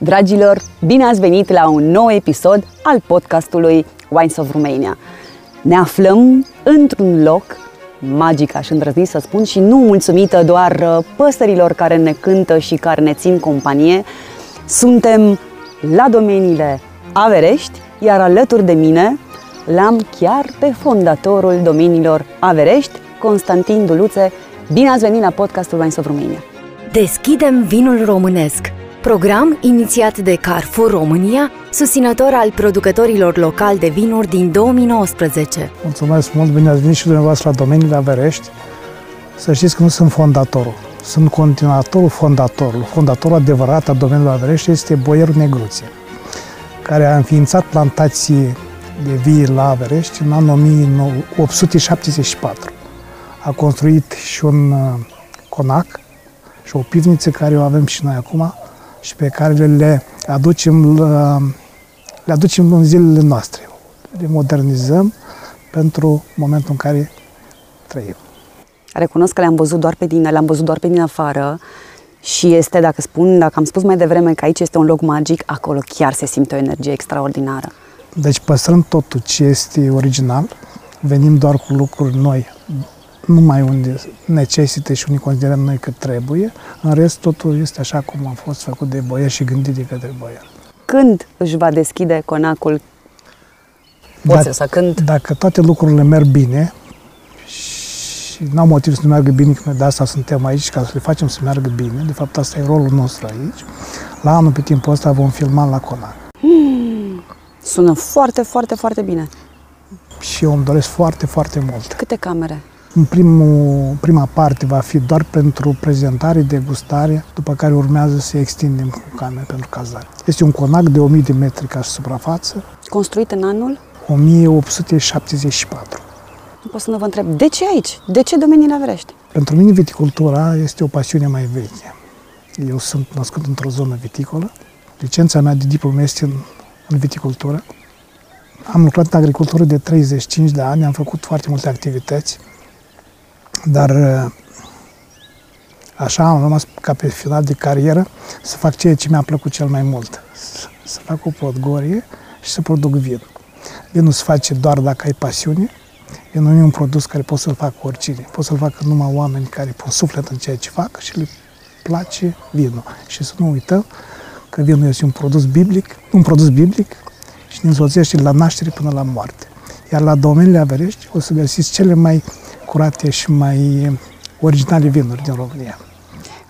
Dragilor, bine ați venit la un nou episod al podcastului Wines of Romania. Ne aflăm într-un loc magic, aș îndrăzni să spun, și nu mulțumită doar uh, păsărilor care ne cântă și care ne țin companie. Suntem la domeniile Averești, iar alături de mine l-am chiar pe fondatorul domeniilor Averești, Constantin Duluțe. Bine ați venit la podcastul Wines of Romania! Deschidem vinul românesc Program inițiat de Carrefour România, susținător al producătorilor locali de vinuri din 2019. Mulțumesc mult, bine ați venit și dumneavoastră la domeniul Averești. Să știți că nu sunt fondatorul, sunt continuatorul fondatorul. Fondatorul adevărat al domeniului Averești este boierul Negruție, care a înființat plantații de vii la Averești în anul 1874. A construit și un uh, conac și o pivniță care o avem și noi acum, și pe care le aducem, le aducem în zilele noastre. Le modernizăm pentru momentul în care trăim. Recunosc că le-am văzut doar pe din, le-am văzut doar pe din afară și este, dacă spun, dacă am spus mai devreme că aici este un loc magic, acolo chiar se simte o energie extraordinară. Deci păstrăm totul ce este original, venim doar cu lucruri noi, numai unde necesită și unde considerăm noi că trebuie. În rest, totul este așa cum a fost făcut de boier și gândit de către boier. Când își va deschide conacul? Dacă, să când? Dacă toate lucrurile merg bine și n-au motiv să nu meargă bine, că noi de asta suntem aici, ca să le facem să meargă bine. De fapt, asta e rolul nostru aici. La anul, pe timpul ăsta, vom filma la conac. Hmm, sună foarte, foarte, foarte bine. Și eu îmi doresc foarte, foarte mult. Câte camere? În primul, prima parte va fi doar pentru prezentare, degustare, după care urmează să extindem cu camere pentru cazare. Este un conac de 1000 de metri ca și suprafață. Construit în anul? 1874. Nu pot să nu vă întreb, de ce aici? De ce domeniul Averești? Pentru mine viticultura este o pasiune mai veche. Eu sunt născut într-o zonă viticolă. Licența mea de diplomă este în, în viticultură. Am lucrat în agricultură de 35 de ani, am făcut foarte multe activități dar uh, așa am rămas ca pe final de carieră să fac ceea ce mi-a plăcut cel mai mult. Să fac o podgorie și să produc vin. Vinul se face doar dacă ai pasiune. Vinul nu e un produs care poți să-l facă oricine. Poți să-l facă numai oameni care pun suflet în ceea ce fac și le place vinul. Și să nu uităm că vinul este un produs biblic, un produs biblic și ne însoțește la naștere până la moarte. Iar la domeniile averești o să găsiți cele mai curate și mai originale vinuri din România.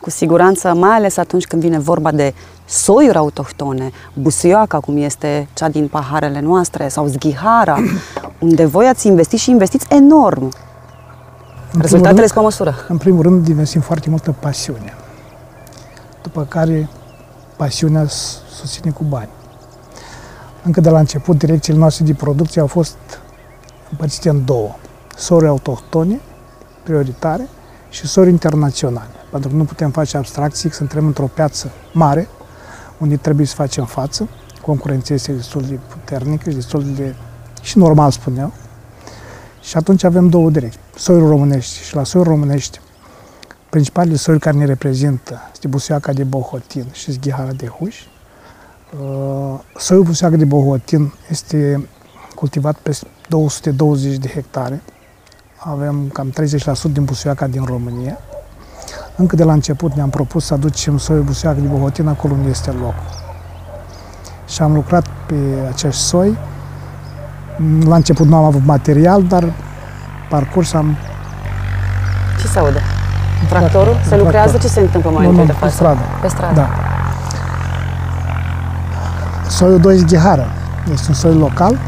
Cu siguranță, mai ales atunci când vine vorba de soiuri autohtone, busuioaca, cum este cea din paharele noastre, sau zghihara, unde voi ați investit și investiți enorm. În Rezultatele sunt pe măsură. În primul rând, investim foarte multă pasiune. După care, pasiunea susține cu bani. Încă de la început, direcțiile noastre de producție au fost împărțite în două sori autohtone, prioritare, și sori internaționale. Pentru că nu putem face abstracții, să intrăm într-o piață mare, unde trebuie să facem față. Concurenția este destul de puternică și destul de... și normal, spun eu. Și atunci avem două direcții. Soiul românești. Și la soiul românești, principalele soiuri care ne reprezintă este busuiaca de bohotin și zghihara de huș. Uh, soiul busuiaca de bohotin este cultivat pe 220 de hectare avem cam 30% din busuiaca din România. Încă de la început ne-am propus să aducem soiul busuiaca din Bohotin acolo unde este loc. Și am lucrat pe acest soi. La început nu am avut material, dar parcurs am... Ce se aude? Tractorul? Da, se lucrează? Tractor. Ce se întâmplă mai întâi de față? Pe stradă. Pe stradă. Da. Soiul 2 Ghihară. Este un soi local,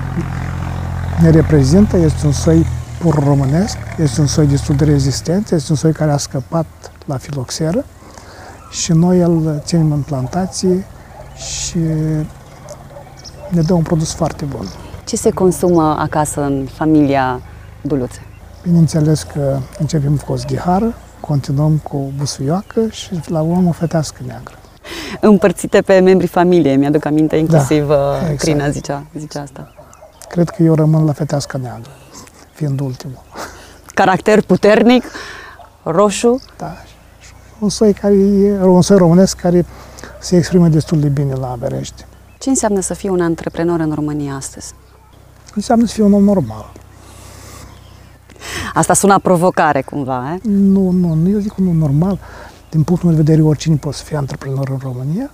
ne reprezintă, este un soi pur românesc, este un soi destul de rezistent, este un soi care a scăpat la filoxeră și noi îl ținem în plantație și ne dă un produs foarte bun. Ce se consumă acasă în familia Duluțe? Bineînțeles că începem cu o zghihară, continuăm cu o busuioacă și la urmă o fetească neagră. Împărțite pe membrii familiei, mi-aduc aminte, inclusiv da, uh, exact. Crina zicea, zicea asta. Cred că eu rămân la fetească neagră fiind ultimul. Caracter puternic, roșu. Da. Un soi, care e, un soi românesc care se exprime destul de bine la Averești. Ce înseamnă să fii un antreprenor în România astăzi? Înseamnă să fii un om normal. Asta sună provocare cumva, eh? Nu, nu, nu, eu zic un om normal. Din punctul meu de vedere, oricine poate să fie antreprenor în România.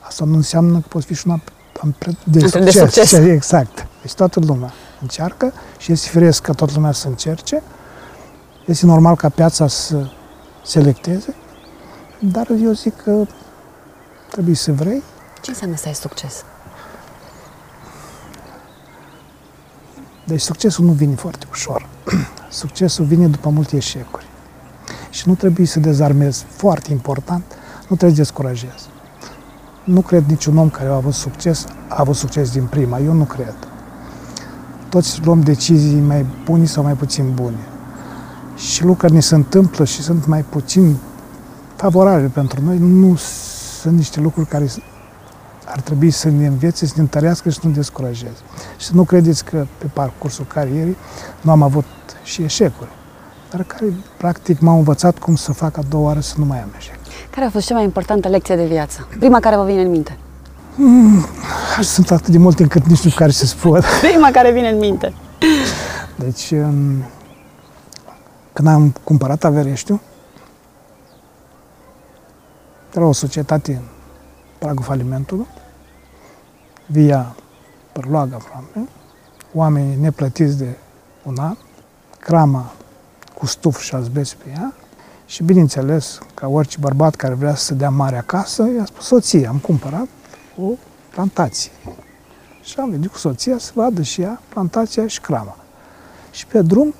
Asta nu înseamnă că poți fi și un ampre- de Antren- de succes. succes. Exact. Deci toată lumea încearcă și este firesc ca toată lumea să încerce. Este normal ca piața să selecteze, dar eu zic că trebuie să vrei. Ce înseamnă să ai succes? Deci succesul nu vine foarte ușor. Succesul vine după multe eșecuri. Și nu trebuie să dezarmezi. Foarte important, nu trebuie să descurajezi. Nu cred niciun om care a avut succes, a avut succes din prima. Eu nu cred. Toți luăm decizii mai bune sau mai puțin bune. Și lucruri ne se întâmplă și sunt mai puțin favorabile pentru noi. Nu sunt niște lucruri care ar trebui să ne învețe, să ne întărească și să nu descurajeze. Și să nu credeți că pe parcursul carierei nu am avut și eșecuri, dar care practic m-au învățat cum să fac a doua oară să nu mai am eșec. Care a fost cea mai importantă lecție de viață? Prima care vă vine în minte. Sunt atât de multe încât nici nu știu care să spun. Prima care vine în minte. Deci, în- când am cumpărat Avereștiu, era o societate în pragul falimentului, via Părloaga, aproape, oameni neplătiți de un an, crama cu stuf și azbest pe ea și, bineînțeles, ca orice bărbat care vrea să se dea mare acasă, i-a spus soție, am cumpărat o plantație. Și am venit cu soția să vadă și ea plantația și crama. Și pe drum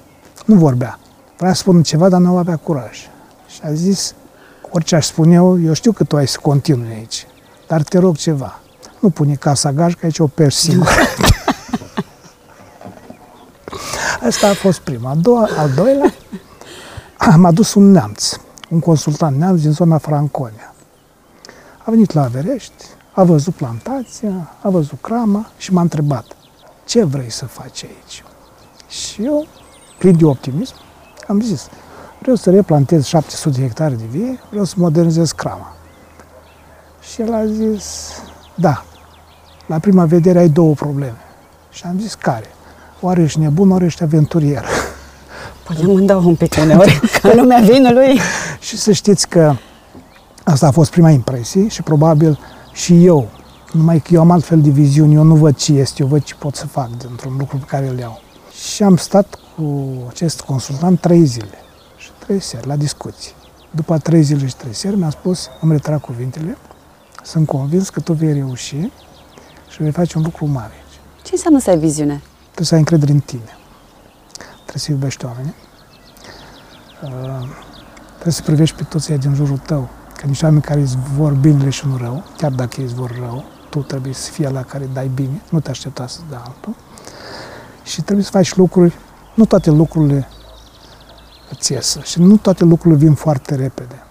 nu vorbea. Vrea să spună ceva, dar nu avea curaj. Și a zis, orice aș spune eu, eu știu că tu ai să continui aici, dar te rog ceva. Nu pune casa gaj, că aici o perzi singur. Asta a fost prima. A doua, al doilea, am adus un neamț, un consultant neamț din zona Franconia. A venit la Averești, a văzut plantația, a văzut crama și m-a întrebat, ce vrei să faci aici? Și eu, plin de optimism, am zis, vreau să replantez 700 de hectare de vie, vreau să modernizez crama. Și el a zis, da, la prima vedere ai două probleme. Și am zis, care? Oare ești nebun, ori ești aventurier? Păi eu mă îndau un pic uneori în lumea vinului. Și să știți că asta a fost prima impresie și probabil și eu, numai că eu am altfel de viziuni, eu nu văd ce este, eu văd ce pot să fac dintr-un lucru pe care îl iau. Și am stat cu acest consultant trei zile și trei seri la discuții. După trei zile și trei seri mi-a spus, îmi retrag cuvintele, sunt convins că tu vei reuși și vei face un lucru mare aici. Ce înseamnă să ai viziune? Trebuie să ai încredere în tine. Trebuie să iubești oamenii. Uh, Trebuie să privești pe toți ăia din jurul tău, ca niște oameni care îți vor binele și nu rău, chiar dacă ei îți vor rău, tu trebuie să fii la care dai bine, nu te aștepta să dai altul. Și trebuie să faci lucruri, nu toate lucrurile îți iesă și nu toate lucrurile vin foarte repede,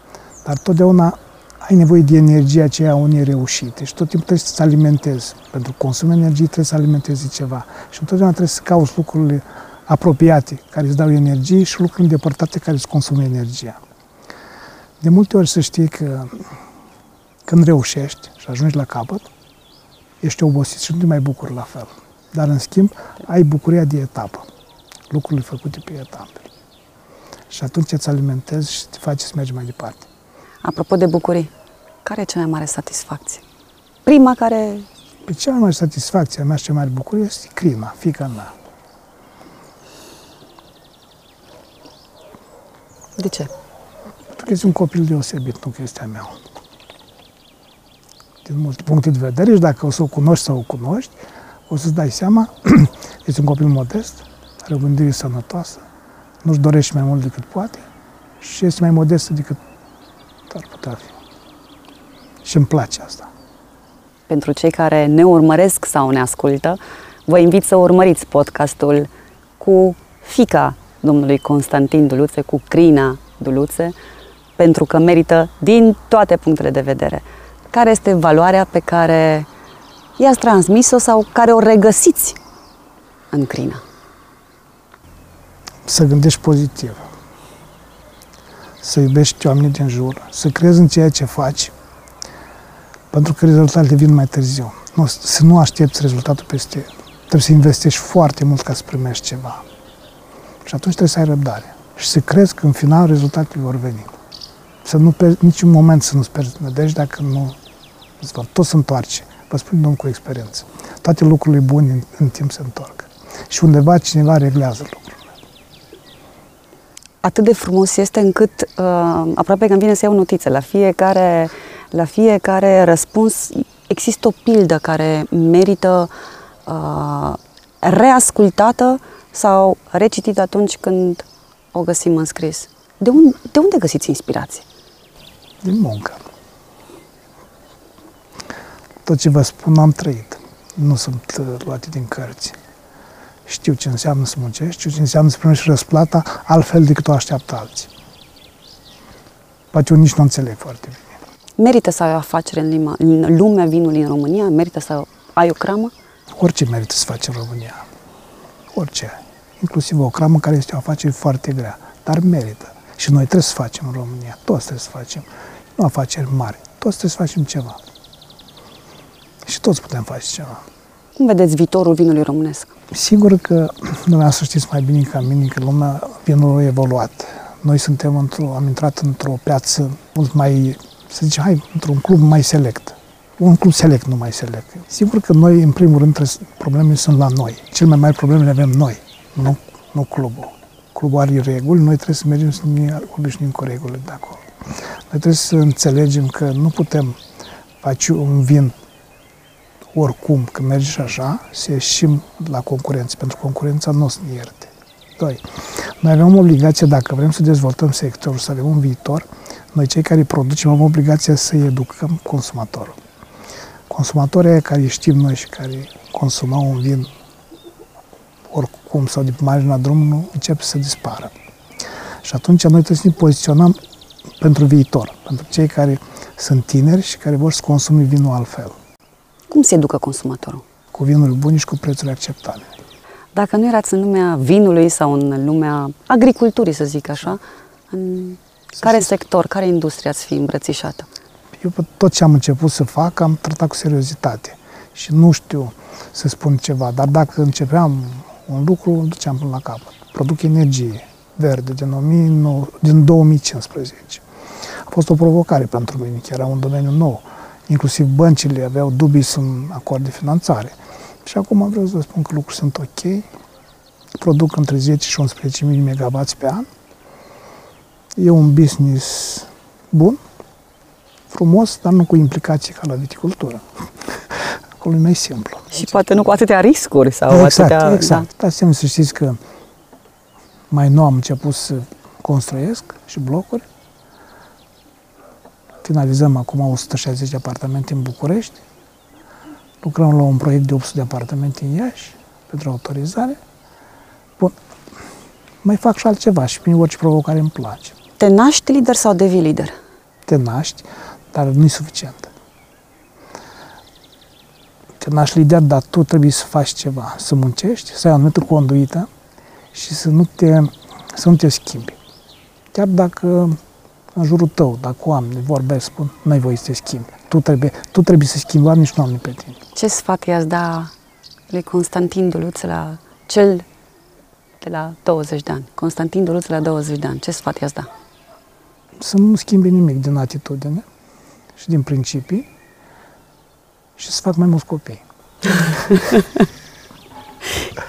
dar totdeauna ai nevoie de energia aceea a unei reușite și tot timpul trebuie să-ți alimentezi. Pentru consum energie trebuie să alimentezi ceva și întotdeauna trebuie să cauți lucrurile apropiate care îți dau energie și lucruri îndepărtate care îți consumă energia. De multe ori să știi că când reușești și ajungi la capăt, ești obosit și nu te mai bucuri la fel. Dar, în schimb, ai bucuria de etapă. Lucrurile făcute pe etape. Și atunci îți alimentezi și te faci să mergi mai departe. Apropo de bucurii, care e cea mai mare satisfacție? Prima care... Pe cea mai mare satisfacție a mea și cea mai mare bucurie este crima, fica mea. De ce? Pentru că este un copil deosebit, nu că este a meu. Din multe puncte de vedere și dacă o să o cunoști sau o cunoști, o să-ți dai seama, este un copil modest, are o gândire sănătoasă, nu-și dorește mai mult decât poate și este mai modestă decât ar putea fi. Și îmi place asta. Pentru cei care ne urmăresc sau ne ascultă, vă invit să urmăriți podcastul cu fica domnului Constantin Duluțe, cu Crina Duluțe, pentru că merită din toate punctele de vedere. Care este valoarea pe care i-ați transmis-o sau care o regăsiți în Crina? Să gândești pozitiv. Să iubești oamenii din jur, să crezi în ceea ce faci, Pentru că rezultatele vin mai târziu. Nu, să nu aștepți rezultatul peste... Trebuie să investești foarte mult ca să primești ceva. Și atunci trebuie să ai răbdare. Și să crezi că în final rezultatele vor veni. Să nu pierzi, niciun moment să nu-ți pierzi nădejde dacă nu îți vor tot se întoarce. Vă spun domn cu experiență. Toate lucrurile bune în, în timp se întorc. Și undeva cineva reglează lucrurile. Atât de frumos este încât uh, aproape că îmi vine să iau notițe. La fiecare, la fiecare răspuns există o pildă care merită uh, reascultată sau recitită atunci când o găsim în scris. De, un, de unde găsiți inspirație? Din muncă. Tot ce vă spun am trăit. Nu sunt uh, luate din cărți. Știu ce înseamnă să muncești, știu ce înseamnă să primești răsplata altfel decât o așteaptă alții. Poate eu nici nu înțeleg foarte bine. Merită să ai o afacere în, lima, în lumea vinului în România? Merită să ai o cramă? Orice merită să faci în România. Orice. Inclusiv o cramă care este o afacere foarte grea. Dar merită. Și noi trebuie să facem în România. Toți trebuie să facem. Nu afaceri mari. Toți trebuie să facem ceva. Și toți putem face ceva. Cum vedeți viitorul vinului românesc? Sigur că dumneavoastră știți mai bine ca mine că lumea vinului a evoluat. Noi suntem într-o, am intrat într-o piață mult mai, să zicem, hai, într-un club mai select. Un club select, nu mai select. Sigur că noi, în primul rând, problemele sunt la noi. Cel mai mari probleme le avem noi, nu, nu clubul. Clubul are reguli, noi trebuie să mergem să ne obișnuim cu regulile de acolo. Noi trebuie să înțelegem că nu putem face un vin oricum, când mergi și așa, să ieșim la concurență, pentru concurența nu o să ne ierte. Doi, noi avem obligație, dacă vrem să dezvoltăm sectorul, să avem un viitor, noi cei care producem avem obligația să educăm consumatorul. Consumatorii care știm noi și care consumau un vin oricum sau de pe marginea drumului, încep să dispară. Și atunci noi trebuie să ne poziționăm pentru viitor, pentru cei care sunt tineri și care vor să consume vinul altfel. Cum se educă consumatorul? Cu vinuri bune și cu prețuri acceptabile. Dacă nu erați în lumea vinului sau în lumea agriculturii, să zic așa, în să care știți. sector, care industrie ați fi îmbrățișată? Eu pe tot ce am început să fac, am tratat cu seriozitate. Și nu știu să spun ceva, dar dacă începeam un lucru, îl duceam până la capăt. Produc energie verde din, 19, din 2015. A fost o provocare pentru mine, că era un domeniu nou inclusiv băncile aveau dubii să acorde finanțare. Și acum vreau să vă spun că lucrurile sunt ok, produc între 10 și 11.000 MW pe an, e un business bun, frumos, dar nu cu implicații ca la viticultură. Acolo e mai simplu. Și poate nu cu atâtea riscuri sau exact, atâtea... Exact, da. Dar să știți că mai nou am început să construiesc și blocuri Finalizăm acum 160 de apartamente în București. Lucrăm la un proiect de 800 de apartamente în Iași pentru autorizare. Bun. Mai fac și altceva și mie orice provocare îmi place. Te naști lider sau devii lider? Te naști, dar nu e suficient. Te naști lider, dar tu trebuie să faci ceva, să muncești, să ai o anumită conduită și să nu te, să nu te schimbi. Chiar dacă în jurul tău, dacă oameni vorbesc, spun, nu ai voie să te schimbi. Tu trebuie, tu trebuie să schimbi oamenii și nu oamenii pe tine. Ce sfat i-ați da lui Constantin Duluț la cel de la 20 de ani? Constantin Duluț la 20 de ani. Ce sfat i-ați da? Să nu schimbi nimic din atitudine și din principii și să fac mai mulți copii.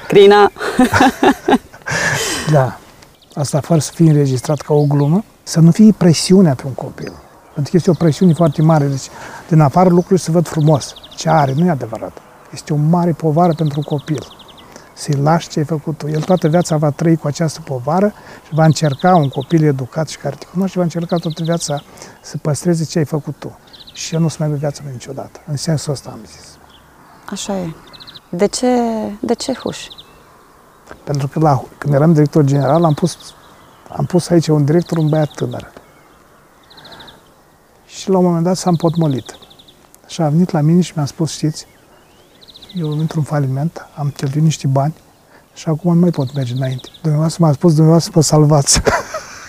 Crina! da. Asta fără să fie înregistrat ca o glumă, să nu fie presiunea pe un copil. Pentru că este o presiune foarte mare. Deci, din afară lucrurile se văd frumos. Ce are, nu e adevărat. Este o mare povară pentru un copil. Să-i lași ce ai făcut tu. El toată viața va trăi cu această povară și va încerca, un copil educat și care te cunoaște, va încerca toată viața să păstreze ce ai făcut tu. Și el nu o să mai aibă viața niciodată. În sensul ăsta am zis. Așa e. De ce, de ce huș? Pentru că la, când eram director general am pus am pus aici un director, un băiat tânăr. Și la un moment dat s-a împotmolit. Și a venit la mine și mi-a spus, știți, eu într-un faliment, am cheltuit niște bani și acum nu mai pot merge înainte. Dumneavoastră m-a spus, dumneavoastră să mă salvați.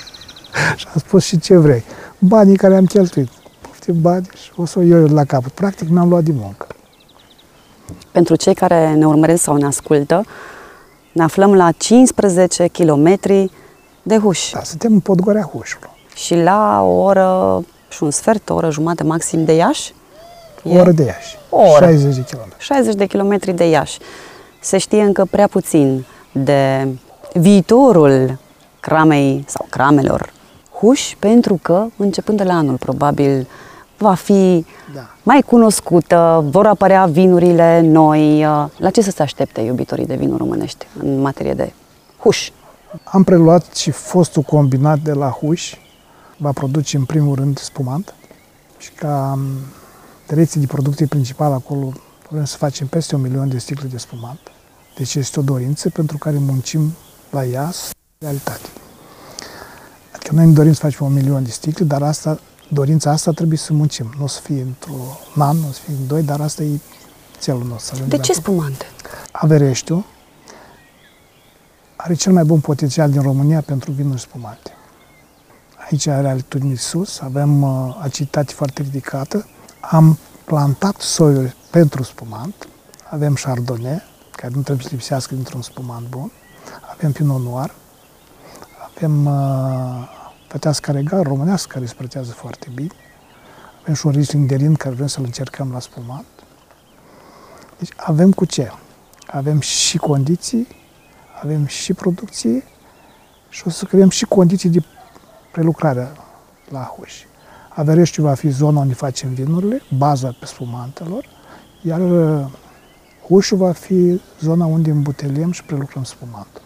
și a spus și ce vrei. Banii care am cheltuit. Niște bani și o să o iau eu la capăt. Practic mi-am luat din muncă. Pentru cei care ne urmăresc sau ne ascultă, ne aflăm la 15 km de Huș. Da, suntem în Podgorea Hușului. Și la o oră și un sfert, o oră jumate maxim de Iași? O oră de Iași. O oră. 60 de kilometri. 60 de kilometri de Iași. Se știe încă prea puțin de viitorul cramei sau cramelor Huș, pentru că, începând de la anul, probabil, va fi Da. mai cunoscută, vor apărea vinurile noi. La ce să se aștepte iubitorii de vinuri românești în materie de Huș? Am preluat și fostul combinat de la Huș, va produce în primul rând spumant și ca m, direcție de producție principală acolo vrem să facem peste un milion de sticle de spumant. Deci este o dorință pentru care muncim la ea să realitate. Adică noi ne dorim să facem un milion de sticle, dar asta, dorința asta trebuie să muncim. Nu o să fie într-un an, nu o să fie în doi, dar asta e țelul nostru. să ajungem De ce acolo. spumante? Avereștiu are cel mai bun potențial din România pentru vinuri spumante. Aici are altitudini sus, avem uh, aciditate foarte ridicată. Am plantat soiuri pentru spumant. Avem Chardonnay, care nu trebuie să lipsească dintr-un spumant bun. Avem Pinot Noir. Avem uh, Pătească Regal, românească, care se pretează foarte bine. Avem și un Riesling de Rin, care vrem să-l încercăm la spumant. Deci avem cu ce. Avem și condiții, avem și producție și o să creăm și condiții de prelucrare la Huș. Avereștiu va fi zona unde facem vinurile, baza pe spumantelor, iar uh, Hușul va fi zona unde îmbuteliem și prelucrăm spumantul.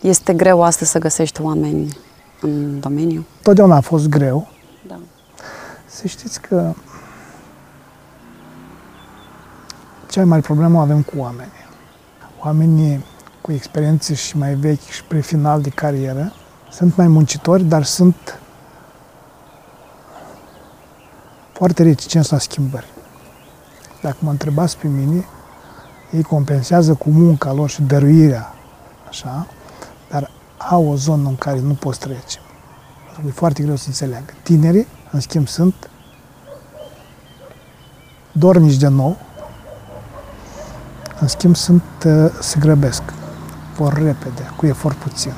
Este greu astăzi să găsești oameni în domeniu? Totdeauna a fost greu. Da. Să știți că cea mai mare problemă o avem cu oamenii. Oamenii cu experiențe și mai vechi și pre final de carieră sunt mai muncitori, dar sunt foarte reticenți la schimbări. Dacă mă întrebați pe mine, ei compensează cu munca lor și dăruirea, așa, dar au o zonă în care nu poți trece. E foarte greu să înțeleagă. Tinerii, în schimb, sunt dornici de nou, în schimb, sunt, uh, se grăbesc, vor repede, cu efort puțin.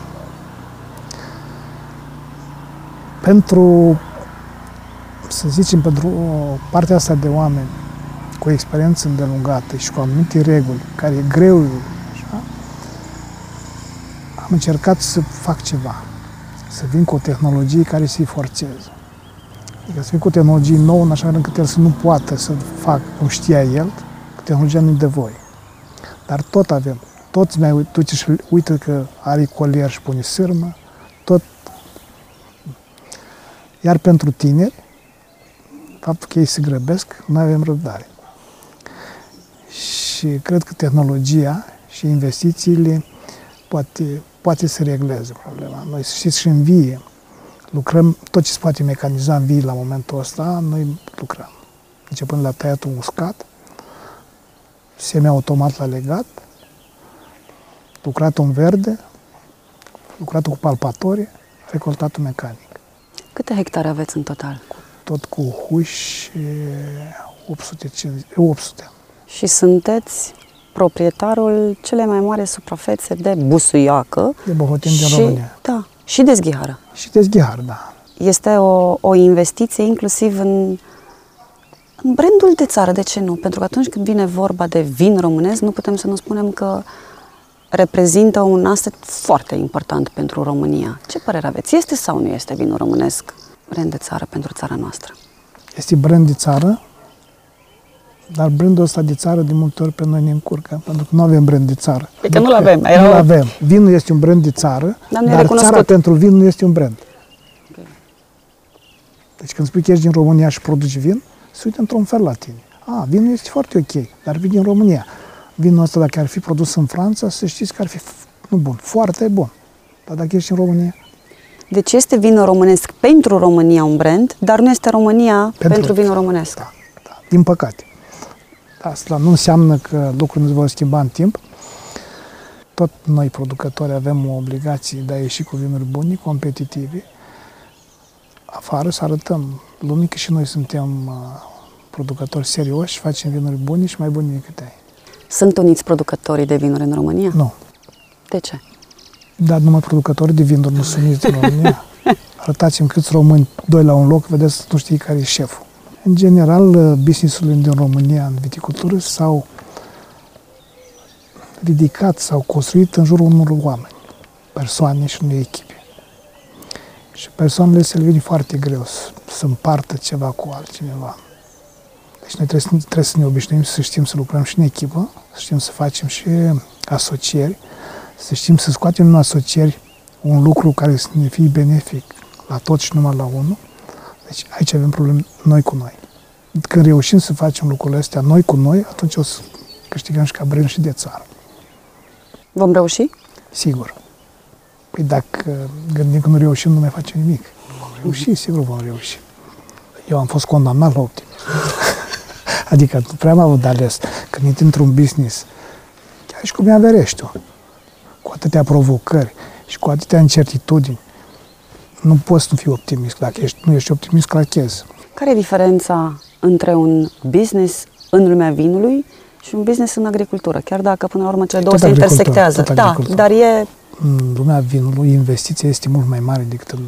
Pentru, să zicem, pentru o partea asta de oameni cu experiență îndelungată și cu anumite reguli, care e greu, așa, am încercat să fac ceva, să vin cu o tehnologie care să-i forțeze. Adică să vin cu o tehnologie nouă, în așa fel încât el să nu poată să facă cum știa el, că tehnologia nu-i de voi. Dar tot avem. Toți mai uit- duce și uită că are colier și pune sârmă, tot. Iar pentru tineri, faptul că ei se grăbesc, noi avem răbdare. Și cred că tehnologia și investițiile poate, poate să regleze problema. Noi, să știți, și în vie, lucrăm, tot ce se poate mecaniza în vie la momentul ăsta, noi lucrăm. Începând la tăiatul uscat, semi-automat la legat, lucratul în verde, lucratul cu palpatorie, recoltatul mecanic. Câte hectare aveți în total? Tot cu huși, 850, 800. Și sunteți proprietarul cele mai mari suprafețe de busuioacă De Bohoteni din și, România. da, și de zghihară. Și de zghihar, da. Este o, o investiție inclusiv în, în brandul de țară, de ce nu? Pentru că atunci când vine vorba de vin românesc, nu putem să nu spunem că reprezintă un asset foarte important pentru România. Ce părere aveți? Este sau nu este vinul românesc brand de țară pentru țara noastră? Este brand de țară, dar brandul ăsta de țară de multe ori pe noi ne încurcă, pentru că nu avem brand de țară. Pe că nu-l avem, era Nu-l o- avem. Vinul este un brand de țară, Dar nu e dar recunoscut. țara pentru vin nu este un brand. Deci când spui că ești din România și produci vin, se uită într-un fel la tine. A, vinul este foarte ok, dar vin din România. Vinul ăsta, dacă ar fi produs în Franța, să știți că ar fi f- nu bun, foarte bun. Dar dacă ești în România, Deci este vinul românesc pentru România un brand, dar nu este România pentru, pentru vinul românesc. Da, da, din păcate. Asta nu înseamnă că lucrurile nu se vor schimba în timp. Tot noi, producători, avem o obligație de a ieși cu vinuri bune, competitive. afară, să arătăm lumii că și noi suntem uh, producători serioși, facem vinuri bune și mai bune decât ai. Sunt uniți producătorii de vinuri în România? Nu. De ce? Dar numai producătorii de vinuri nu sunt uniți în România. Arătați-mi câți români, doi la un loc, vedeți, nu știi care e șeful. În general, businessurile din România în viticultură s-au ridicat, s-au construit în jurul unor oameni, persoane și unei echipe. Și persoanele se le vine foarte greu să, să împartă ceva cu altcineva. Deci noi trebuie, trebuie să ne obișnuim să știm să lucrăm și în echipă, să știm să facem și asocieri, să știm să scoatem în asocieri un lucru care să ne fie benefic la toți și numai la unul. Deci aici avem probleme noi cu noi. Când reușim să facem lucrurile astea noi cu noi, atunci o să câștigăm și ca brân și de țară. Vom reuși? Sigur. Păi dacă gândim că nu reușim, nu mai facem nimic. Vom reuși, sigur vom reuși. Eu am fost condamnat la optimism. adică nu prea am avut de ales. Când intri într-un business, chiar și cum e averești cu atâtea provocări și cu atâtea incertitudini, nu poți nu fii optimist. Dacă ești, nu ești optimist, clachezi. Care e diferența între un business în lumea vinului și un business în agricultură? Chiar dacă până la urmă cele două se intersectează. Da, dar e... În lumea vinului, investiția este mult mai mare decât în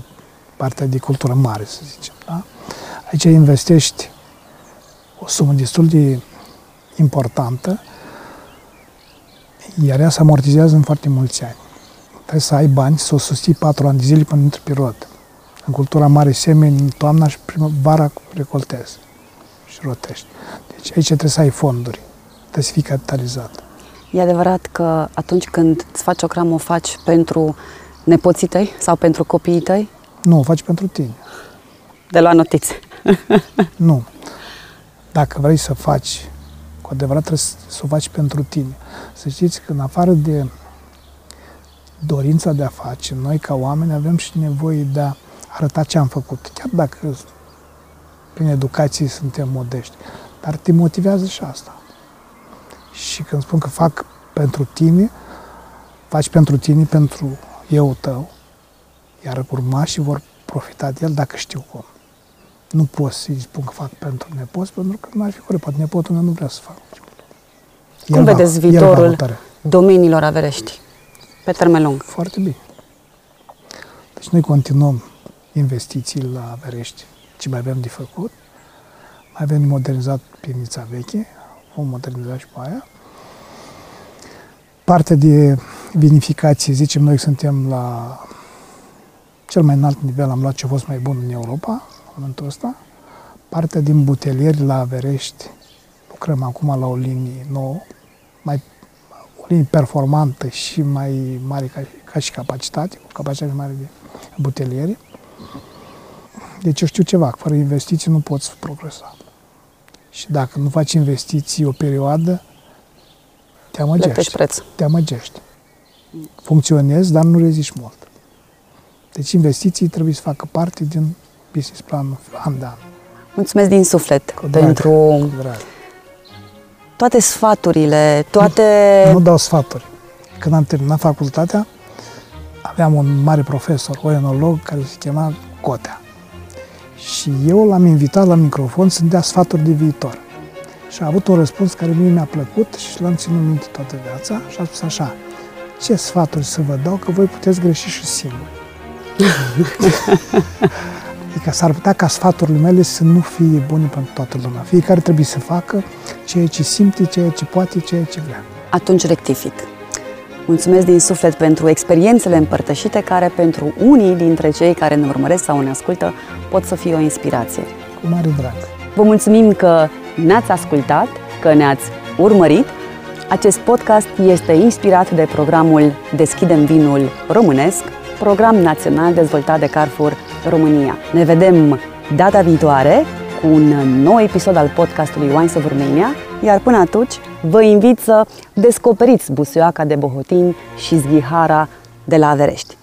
partea de cultură mare, să zicem. Da? Aici investești o sumă destul de importantă, iar ea se amortizează în foarte mulți ani. Trebuie să ai bani să o susții patru ani de zile până într pe rot. În cultura mare semeni în toamna și primăvara recoltezi și rotești. Deci aici trebuie să ai fonduri, trebuie să fii capitalizat. E adevărat că atunci când îți faci o cramă, o faci pentru nepoții tăi sau pentru copiii tăi? Nu, o faci pentru tine. De la notițe. nu. Dacă vrei să faci, cu adevărat trebuie să o faci pentru tine. Să știți că în afară de dorința de a face, noi ca oameni avem și nevoie de a arăta ce am făcut. Chiar dacă prin educație suntem modești. Dar te motivează și asta. Și când spun că fac pentru tine, faci pentru tine, pentru eu tău, iar urmașii vor profita de el dacă știu cum. Nu pot să-i spun că fac pentru nepoți, pentru că nu ar fi corect. Poate nepotul meu nu vrea să facă. Cum el vedeți va, viitorul domeniilor averești pe termen lung? Foarte bine. Deci noi continuăm investițiile la Averești, ce mai avem de făcut. Mai avem de modernizat pivnița veche, vom moderniza și pe aia. Partea de vinificație, zicem noi suntem la cel mai înalt nivel, am luat ce a fost mai bun în Europa, în momentul ăsta. Partea din butelieri la Averești, lucrăm acum la o linie nouă, mai, o linie performantă și mai mare ca, ca și capacitate, cu capacitate mare de butelieri. Deci eu știu ceva, fără investiții nu poți progresa. Și dacă nu faci investiții o perioadă, te amăgești. preț. Te amăgești. Funcționezi, dar nu reziști mult. Deci investiții trebuie să facă parte din business planul an de an. Mulțumesc din suflet cu drag, pentru cu drag. Toate sfaturile, toate... Nu, nu dau sfaturi. Când am terminat facultatea, aveam un mare profesor, o enolog, care se chema Cotea. Și eu l-am invitat la microfon să-mi dea sfaturi de viitor. Și a avut un răspuns care mie mi-a plăcut și l-am ținut minte toată viața și a spus așa, ce sfaturi să vă dau că voi puteți greși și singuri. adică s-ar putea ca sfaturile mele să nu fie bune pentru toată lumea. Fiecare trebuie să facă ceea ce simte, ceea ce poate, ceea ce vrea. Atunci rectific. Mulțumesc din suflet pentru experiențele împărtășite care pentru unii dintre cei care ne urmăresc sau ne ascultă pot să fie o inspirație. Cu mare drag. Vă mulțumim că ne-ați ascultat, că ne-ați urmărit. Acest podcast este inspirat de programul Deschidem vinul românesc, program național dezvoltat de Carrefour România. Ne vedem data viitoare cu un nou episod al podcastului Wines of Romania, iar până atunci vă invit să descoperiți busuioaca de Bohotin și zghihara de la Averești.